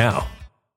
now.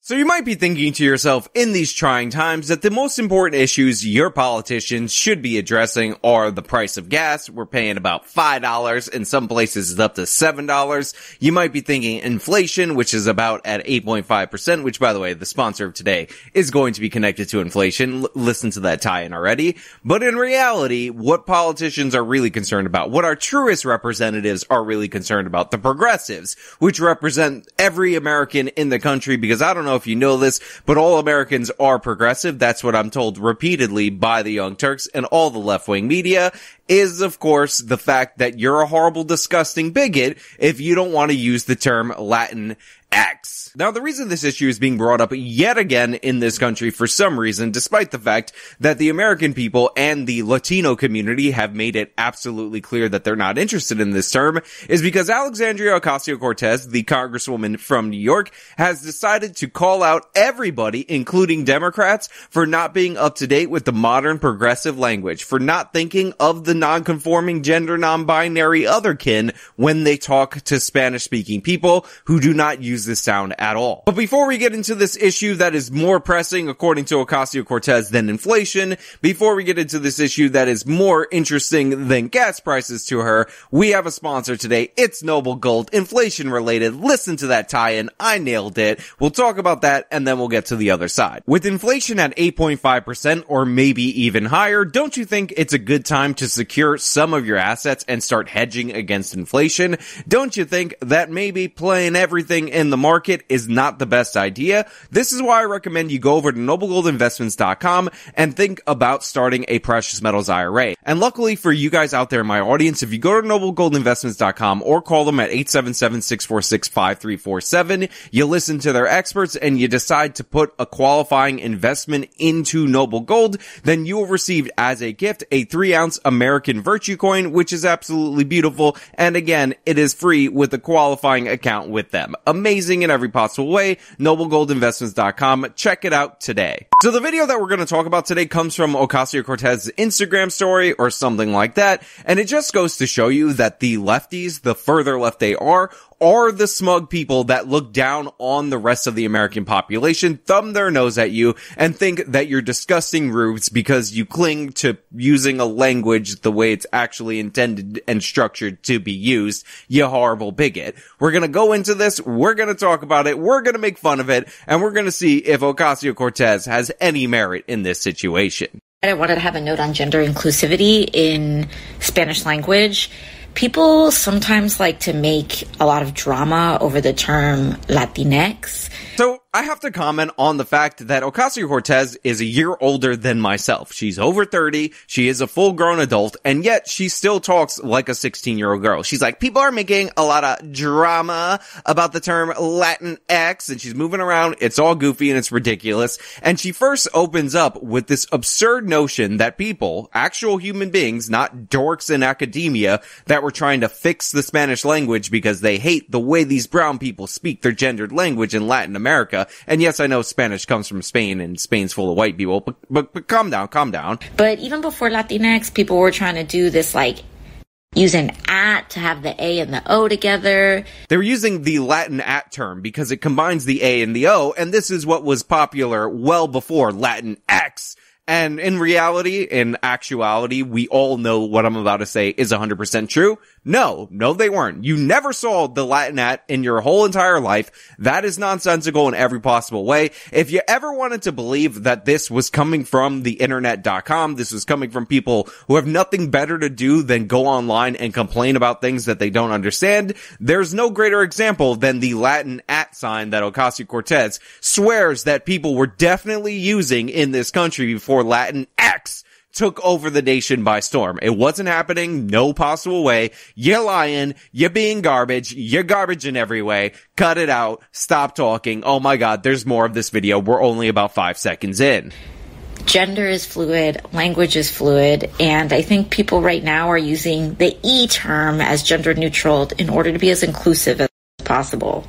So you might be thinking to yourself in these trying times that the most important issues your politicians should be addressing are the price of gas. We're paying about $5. In some places it's up to $7. You might be thinking inflation, which is about at 8.5%, which by the way, the sponsor of today is going to be connected to inflation. L- listen to that tie-in already. But in reality, what politicians are really concerned about, what our truest representatives are really concerned about, the progressives, which represent every American in the country because I don't know if you know this, but all Americans are progressive. That's what I'm told repeatedly by the Young Turks and all the left-wing media is of course the fact that you're a horrible, disgusting bigot if you don't want to use the term Latin X. Now, the reason this issue is being brought up yet again in this country for some reason, despite the fact that the American people and the Latino community have made it absolutely clear that they're not interested in this term, is because Alexandria Ocasio-Cortez, the congresswoman from New York, has decided to call out everybody, including Democrats, for not being up to date with the modern progressive language, for not thinking of the non-conforming gender non-binary otherkin when they talk to Spanish-speaking people who do not use this sound at all. But before we get into this issue that is more pressing according to Ocasio-Cortez than inflation, before we get into this issue that is more interesting than gas prices to her, we have a sponsor today. It's Noble Gold, inflation related. Listen to that tie-in. I nailed it. We'll talk about that and then we'll get to the other side. With inflation at 8.5% or maybe even higher, don't you think it's a good time to secure some of your assets and start hedging against inflation? Don't you think that maybe playing everything in the market is not the best idea? This is why I recommend you go over to noblegoldinvestments.com and think about starting a precious metals IRA. And luckily for you guys out there in my audience, if you go to noblegoldinvestments.com or call them at 877-646-5347, you listen to their experts and you decide to put a qualifying investment into Noble Gold, then you will receive as a gift a three ounce American Virtue coin, which is absolutely beautiful. And again, it is free with a qualifying account with them. Amazing in every possible way. NobleGoldInvestments.com. Check it out today. So the video that we're going to talk about today comes from Ocasio-Cortez's Instagram story or something like that. And it just goes to show you that the lefties, the further left they are, are the smug people that look down on the rest of the American population, thumb their nose at you, and think that you're disgusting rubes because you cling to using a language the way it's actually intended and structured to be used, you horrible bigot. We're gonna go into this, we're gonna talk about it, we're gonna make fun of it, and we're gonna see if Ocasio-Cortez has any merit in this situation. I wanted to have a note on gender inclusivity in Spanish language. People sometimes like to make a lot of drama over the term Latinx. So I have to comment on the fact that Ocasio-Cortez is a year older than myself. She's over 30. She is a full grown adult and yet she still talks like a 16 year old girl. She's like, people are making a lot of drama about the term Latin X and she's moving around. It's all goofy and it's ridiculous. And she first opens up with this absurd notion that people, actual human beings, not dorks in academia that were trying to fix the Spanish language because they hate the way these brown people speak their gendered language in Latin America. And yes, I know Spanish comes from Spain and Spain's full of white people, but, but, but calm down, calm down. But even before Latinx, people were trying to do this like use an at to have the A and the O together. They were using the Latin at term because it combines the A and the O, and this is what was popular well before Latin X. And in reality, in actuality, we all know what I'm about to say is 100% true. No, no, they weren't. You never saw the Latinat in your whole entire life. That is nonsensical in every possible way. If you ever wanted to believe that this was coming from the internet.com, this was coming from people who have nothing better to do than go online and complain about things that they don't understand, there's no greater example than the Latin at sign that Ocasio-Cortez swears that people were definitely using in this country before Latin X took over the nation by storm. It wasn't happening. No possible way. You're lying. You're being garbage. You're garbage in every way. Cut it out. Stop talking. Oh my God. There's more of this video. We're only about five seconds in gender is fluid, language is fluid, and I think people right now are using the E term as gender neutral in order to be as inclusive as possible.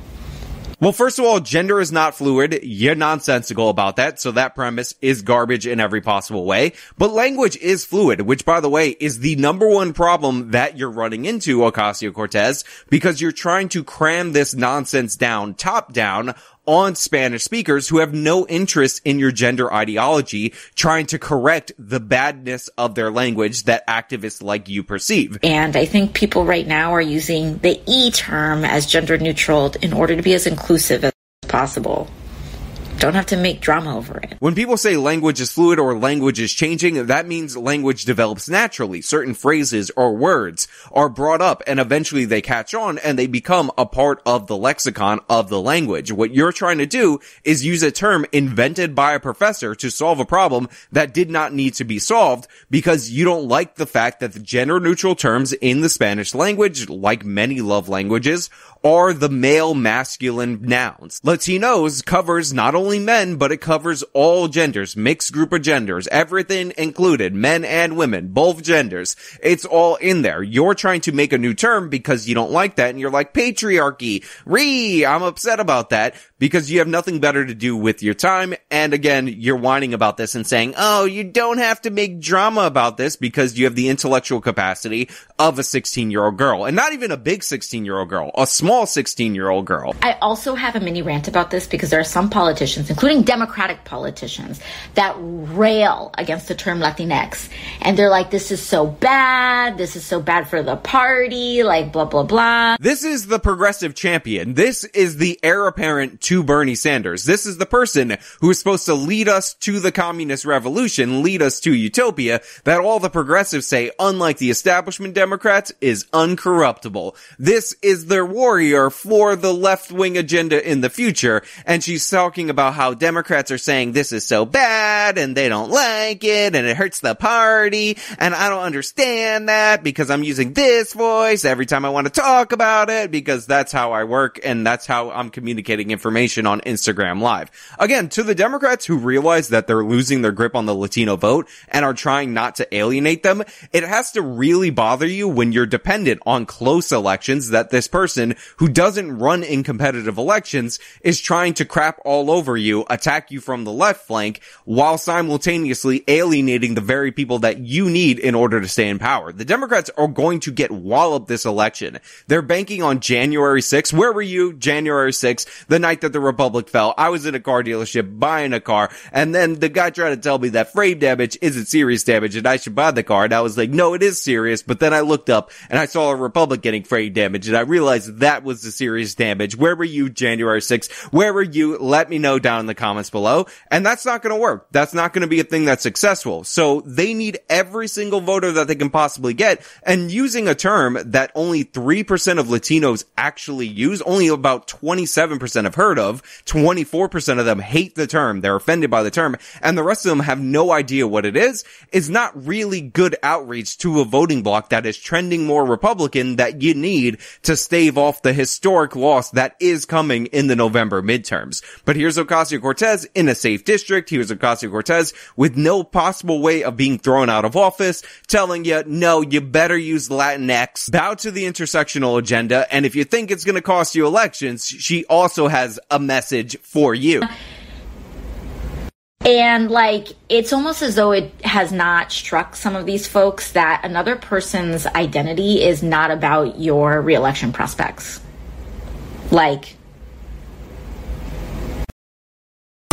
Well, first of all, gender is not fluid. You're nonsensical about that. So that premise is garbage in every possible way. But language is fluid, which by the way is the number one problem that you're running into, Ocasio Cortez, because you're trying to cram this nonsense down top down on Spanish speakers who have no interest in your gender ideology, trying to correct the badness of their language that activists like you perceive. And I think people right now are using the E term as gender neutral in order to be as inclusive as possible. Don't have to make drama over it. When people say language is fluid or language is changing, that means language develops naturally. Certain phrases or words are brought up and eventually they catch on and they become a part of the lexicon of the language. What you're trying to do is use a term invented by a professor to solve a problem that did not need to be solved because you don't like the fact that the gender neutral terms in the Spanish language, like many love languages, are the male masculine nouns. Latinos covers not only men, but it covers all genders, mixed group of genders, everything included, men and women, both genders. It's all in there. You're trying to make a new term because you don't like that and you're like patriarchy. Re, I'm upset about that because you have nothing better to do with your time. And again, you're whining about this and saying, oh, you don't have to make drama about this because you have the intellectual capacity of a 16 year old girl and not even a big 16 year old girl, a small 16 year old girl. I also have a mini rant about this because there are some politicians, including Democratic politicians, that rail against the term Latinx. And they're like, this is so bad. This is so bad for the party, like blah, blah, blah. This is the progressive champion. This is the heir apparent to Bernie Sanders. This is the person who is supposed to lead us to the communist revolution, lead us to utopia, that all the progressives say, unlike the establishment Democrats, is uncorruptible. This is their warrior for the left wing agenda in the future. And she's talking about how Democrats are saying this is so bad and they don't like it and it hurts the party. And I don't understand that because I'm using this voice every time I want to talk about it because that's how I work and that's how I'm communicating information information on Instagram Live. Again, to the Democrats who realize that they're losing their grip on the Latino vote and are trying not to alienate them, it has to really bother you when you're dependent on close elections that this person who doesn't run in competitive elections is trying to crap all over you, attack you from the left flank, while simultaneously alienating the very people that you need in order to stay in power. The Democrats are going to get walloped this election. They're banking on January 6th. Where were you January 6th, the night that that the Republic fell. I was in a car dealership buying a car, and then the guy tried to tell me that frame damage isn't serious damage and I should buy the car. And I was like, no, it is serious. But then I looked up and I saw a Republic getting frame damage and I realized that was the serious damage. Where were you January 6th? Where were you? Let me know down in the comments below. And that's not going to work. That's not going to be a thing that's successful. So they need every single voter that they can possibly get and using a term that only 3% of Latinos actually use, only about 27% have heard of, 24% of them hate the term. They're offended by the term and the rest of them have no idea what it is, is not really good outreach to a voting bloc that is trending more Republican that you need to stave off the historic loss that is coming in the November midterms. But here's Ocasio-Cortez in a safe district. Here's Ocasio-Cortez with no possible way of being thrown out of office, telling you, no, you better use Latinx, bow to the intersectional agenda, and if you think it's gonna cost you elections, she also has a message for you. And like, it's almost as though it has not struck some of these folks that another person's identity is not about your reelection prospects. Like,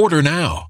Order now.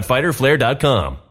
www.fighterflare.com.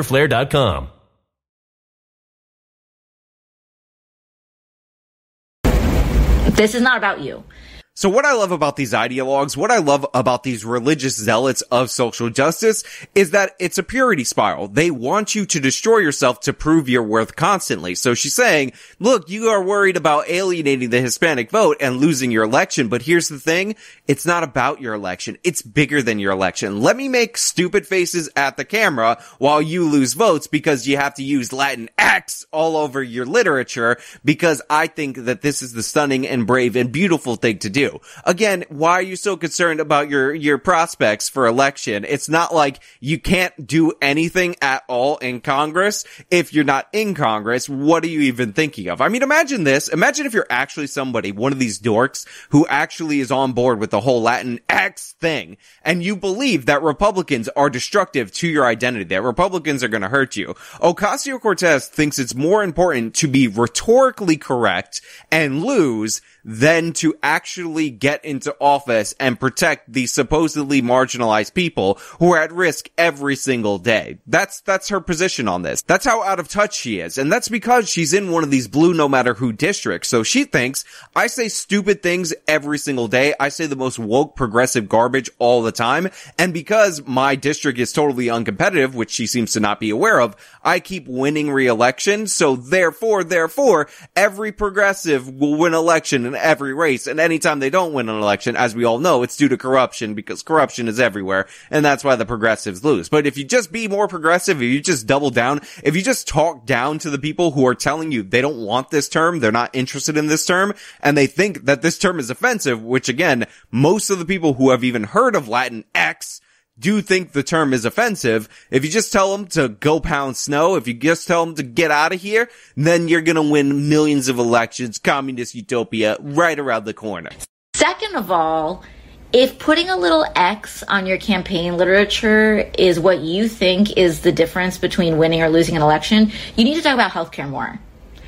This is not about you. So what I love about these ideologues, what I love about these religious zealots of social justice is that it's a purity spiral. They want you to destroy yourself to prove your worth constantly. So she's saying, look, you are worried about alienating the Hispanic vote and losing your election, but here's the thing. It's not about your election. It's bigger than your election. Let me make stupid faces at the camera while you lose votes because you have to use Latin X all over your literature because I think that this is the stunning and brave and beautiful thing to do. Again, why are you so concerned about your, your prospects for election? It's not like you can't do anything at all in Congress if you're not in Congress. What are you even thinking of? I mean, imagine this. Imagine if you're actually somebody, one of these dorks who actually is on board with the whole Latin X thing and you believe that Republicans are destructive to your identity, that Republicans are going to hurt you. Ocasio-Cortez thinks it's more important to be rhetorically correct and lose than to actually get into office and protect the supposedly marginalized people who are at risk every single day. That's, that's her position on this. That's how out of touch she is. And that's because she's in one of these blue no matter who districts. So she thinks I say stupid things every single day. I say the most woke progressive garbage all the time. And because my district is totally uncompetitive, which she seems to not be aware of, I keep winning re-election. So therefore, therefore, every progressive will win election in every race. And anytime they don't win an election, as we all know, it's due to corruption because corruption is everywhere. And that's why the progressives lose. But if you just be more progressive, if you just double down, if you just talk down to the people who are telling you they don't want this term, they're not interested in this term, and they think that this term is offensive, which again, most of the people who have even heard of Latin X do think the term is offensive. If you just tell them to go pound snow, if you just tell them to get out of here, then you're gonna win millions of elections, communist utopia right around the corner. Second of all, if putting a little X on your campaign literature is what you think is the difference between winning or losing an election, you need to talk about healthcare more.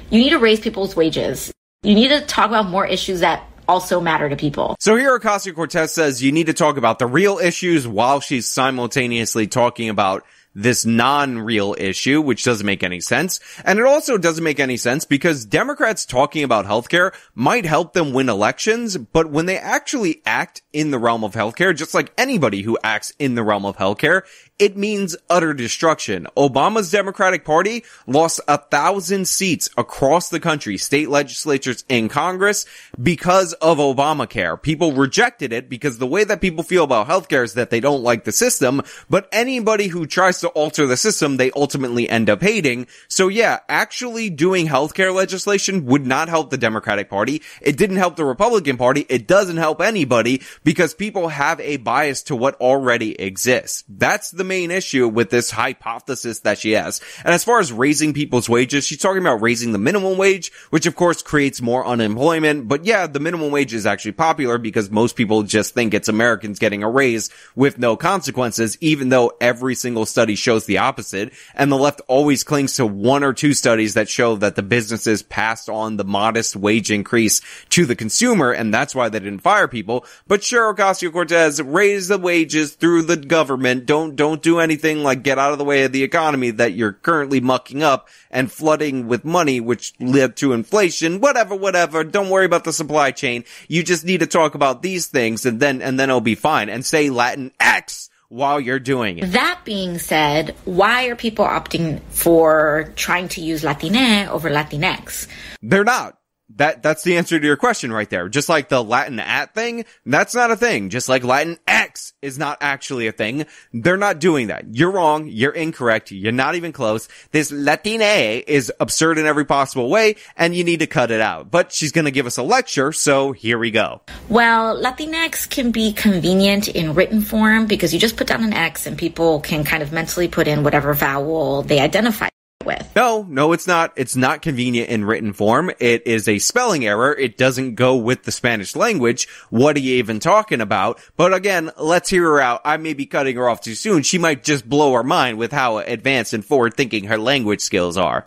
You need to raise people's wages. You need to talk about more issues that also matter to people. So here Ocasio Cortez says you need to talk about the real issues while she's simultaneously talking about this non-real issue, which doesn't make any sense. And it also doesn't make any sense because Democrats talking about healthcare might help them win elections, but when they actually act in the realm of healthcare, just like anybody who acts in the realm of healthcare, it means utter destruction. Obama's Democratic Party lost a thousand seats across the country, state legislatures and Congress because of Obamacare. People rejected it because the way that people feel about healthcare is that they don't like the system, but anybody who tries to alter the system, they ultimately end up hating. So yeah, actually doing healthcare legislation would not help the Democratic Party. It didn't help the Republican Party. It doesn't help anybody because people have a bias to what already exists. That's the main issue with this hypothesis that she has. And as far as raising people's wages, she's talking about raising the minimum wage, which of course creates more unemployment. But yeah, the minimum wage is actually popular because most people just think it's Americans getting a raise with no consequences, even though every single study shows the opposite. And the left always clings to one or two studies that show that the businesses passed on the modest wage increase to the consumer. And that's why they didn't fire people. But sure, Ocasio-Cortez raise the wages through the government. Don't, don't do anything like get out of the way of the economy that you're currently mucking up and flooding with money, which led to inflation, whatever, whatever. Don't worry about the supply chain. You just need to talk about these things and then, and then it'll be fine and say Latin X while you're doing it. That being said, why are people opting for trying to use Latine over Latinx? They're not. That, that's the answer to your question right there. Just like the Latin at thing, that's not a thing. Just like Latin X is not actually a thing. They're not doing that. You're wrong. You're incorrect. You're not even close. This Latine is absurd in every possible way and you need to cut it out. But she's going to give us a lecture. So here we go. Well, Latinx can be convenient in written form because you just put down an X and people can kind of mentally put in whatever vowel they identify with. No, no, it's not. It's not convenient in written form. It is a spelling error. It doesn't go with the Spanish language. What are you even talking about? But again, let's hear her out. I may be cutting her off too soon. She might just blow our mind with how advanced and forward thinking her language skills are.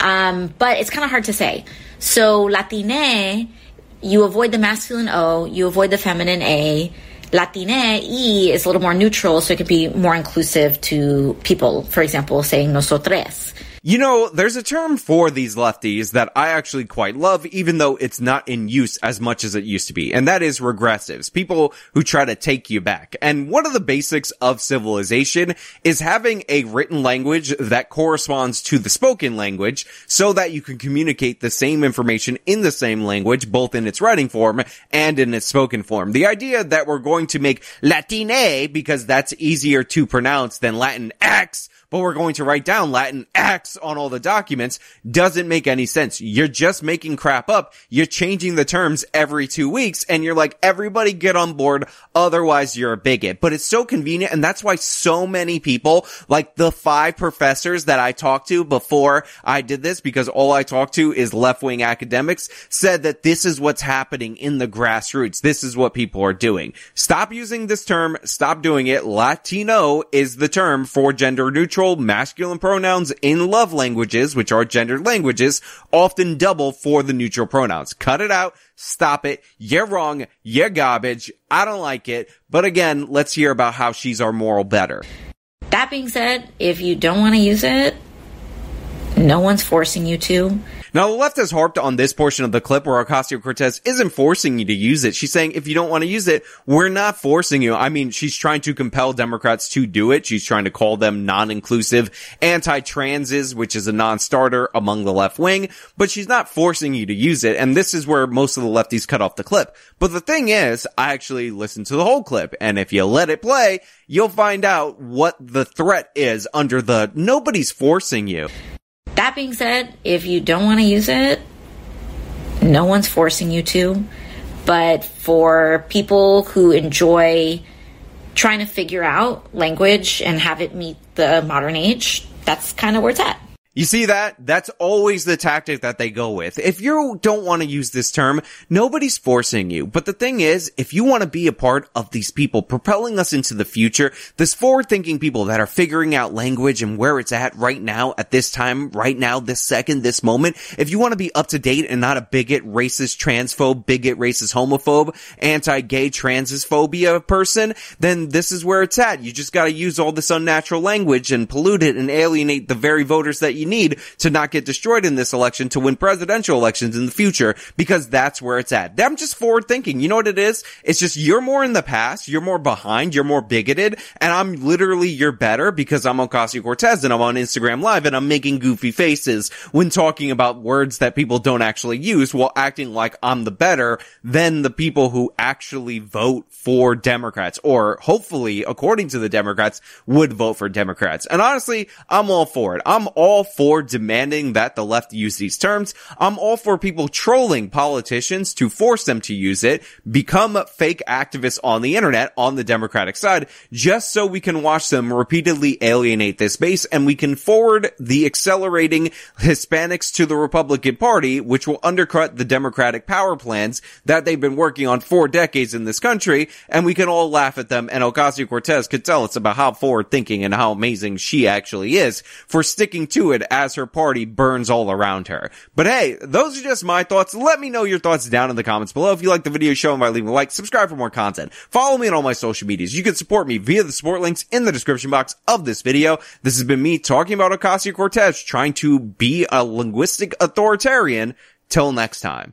Um, but it's kind of hard to say. So Latine, you avoid the masculine O, you avoid the feminine A. Latine E is a little more neutral, so it can be more inclusive to people. For example, saying nosotres. You know, there's a term for these lefties that I actually quite love, even though it's not in use as much as it used to be, and that is regressives. People who try to take you back. And one of the basics of civilization is having a written language that corresponds to the spoken language so that you can communicate the same information in the same language, both in its writing form and in its spoken form. The idea that we're going to make Latine because that's easier to pronounce than Latin X but we're going to write down Latin X on all the documents doesn't make any sense. You're just making crap up. You're changing the terms every two weeks and you're like, everybody get on board. Otherwise you're a bigot, but it's so convenient. And that's why so many people, like the five professors that I talked to before I did this, because all I talked to is left wing academics said that this is what's happening in the grassroots. This is what people are doing. Stop using this term. Stop doing it. Latino is the term for gender neutral masculine pronouns in love languages, which are gendered languages, often double for the neutral pronouns. Cut it out. Stop it. You're wrong. You're garbage. I don't like it. But again, let's hear about how she's our moral better. That being said, if you don't want to use it, no one's forcing you to. Now, the left has harped on this portion of the clip where Ocasio-Cortez isn't forcing you to use it. She's saying, if you don't want to use it, we're not forcing you. I mean, she's trying to compel Democrats to do it. She's trying to call them non-inclusive anti-transes, which is a non-starter among the left wing, but she's not forcing you to use it. And this is where most of the lefties cut off the clip. But the thing is, I actually listened to the whole clip. And if you let it play, you'll find out what the threat is under the nobody's forcing you. That being said, if you don't want to use it, no one's forcing you to. But for people who enjoy trying to figure out language and have it meet the modern age, that's kind of where it's at. You see that? That's always the tactic that they go with. If you don't want to use this term, nobody's forcing you. But the thing is, if you want to be a part of these people propelling us into the future, this forward thinking people that are figuring out language and where it's at right now, at this time, right now, this second, this moment, if you want to be up to date and not a bigot, racist, transphobe, bigot, racist, homophobe, anti-gay, transphobia person, then this is where it's at. You just gotta use all this unnatural language and pollute it and alienate the very voters that you need to not get destroyed in this election to win presidential elections in the future because that's where it's at. I'm just forward thinking. You know what it is? It's just you're more in the past, you're more behind, you're more bigoted, and I'm literally you're better because I'm Ocasio-Cortez and I'm on Instagram live and I'm making goofy faces when talking about words that people don't actually use while acting like I'm the better than the people who actually vote for Democrats or hopefully according to the Democrats would vote for Democrats. And honestly, I'm all for it. I'm all for demanding that the left use these terms. I'm all for people trolling politicians to force them to use it, become fake activists on the internet on the Democratic side, just so we can watch them repeatedly alienate this base and we can forward the accelerating Hispanics to the Republican Party, which will undercut the Democratic power plans that they've been working on for decades in this country, and we can all laugh at them, and Ocasio-Cortez could tell us about how forward thinking and how amazing she actually is for sticking to it as her party burns all around her. But hey, those are just my thoughts. Let me know your thoughts down in the comments below. If you like the video, show them by leaving a like, subscribe for more content. Follow me on all my social medias. You can support me via the support links in the description box of this video. This has been me talking about Ocasio-Cortez trying to be a linguistic authoritarian. Till next time.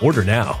Order now.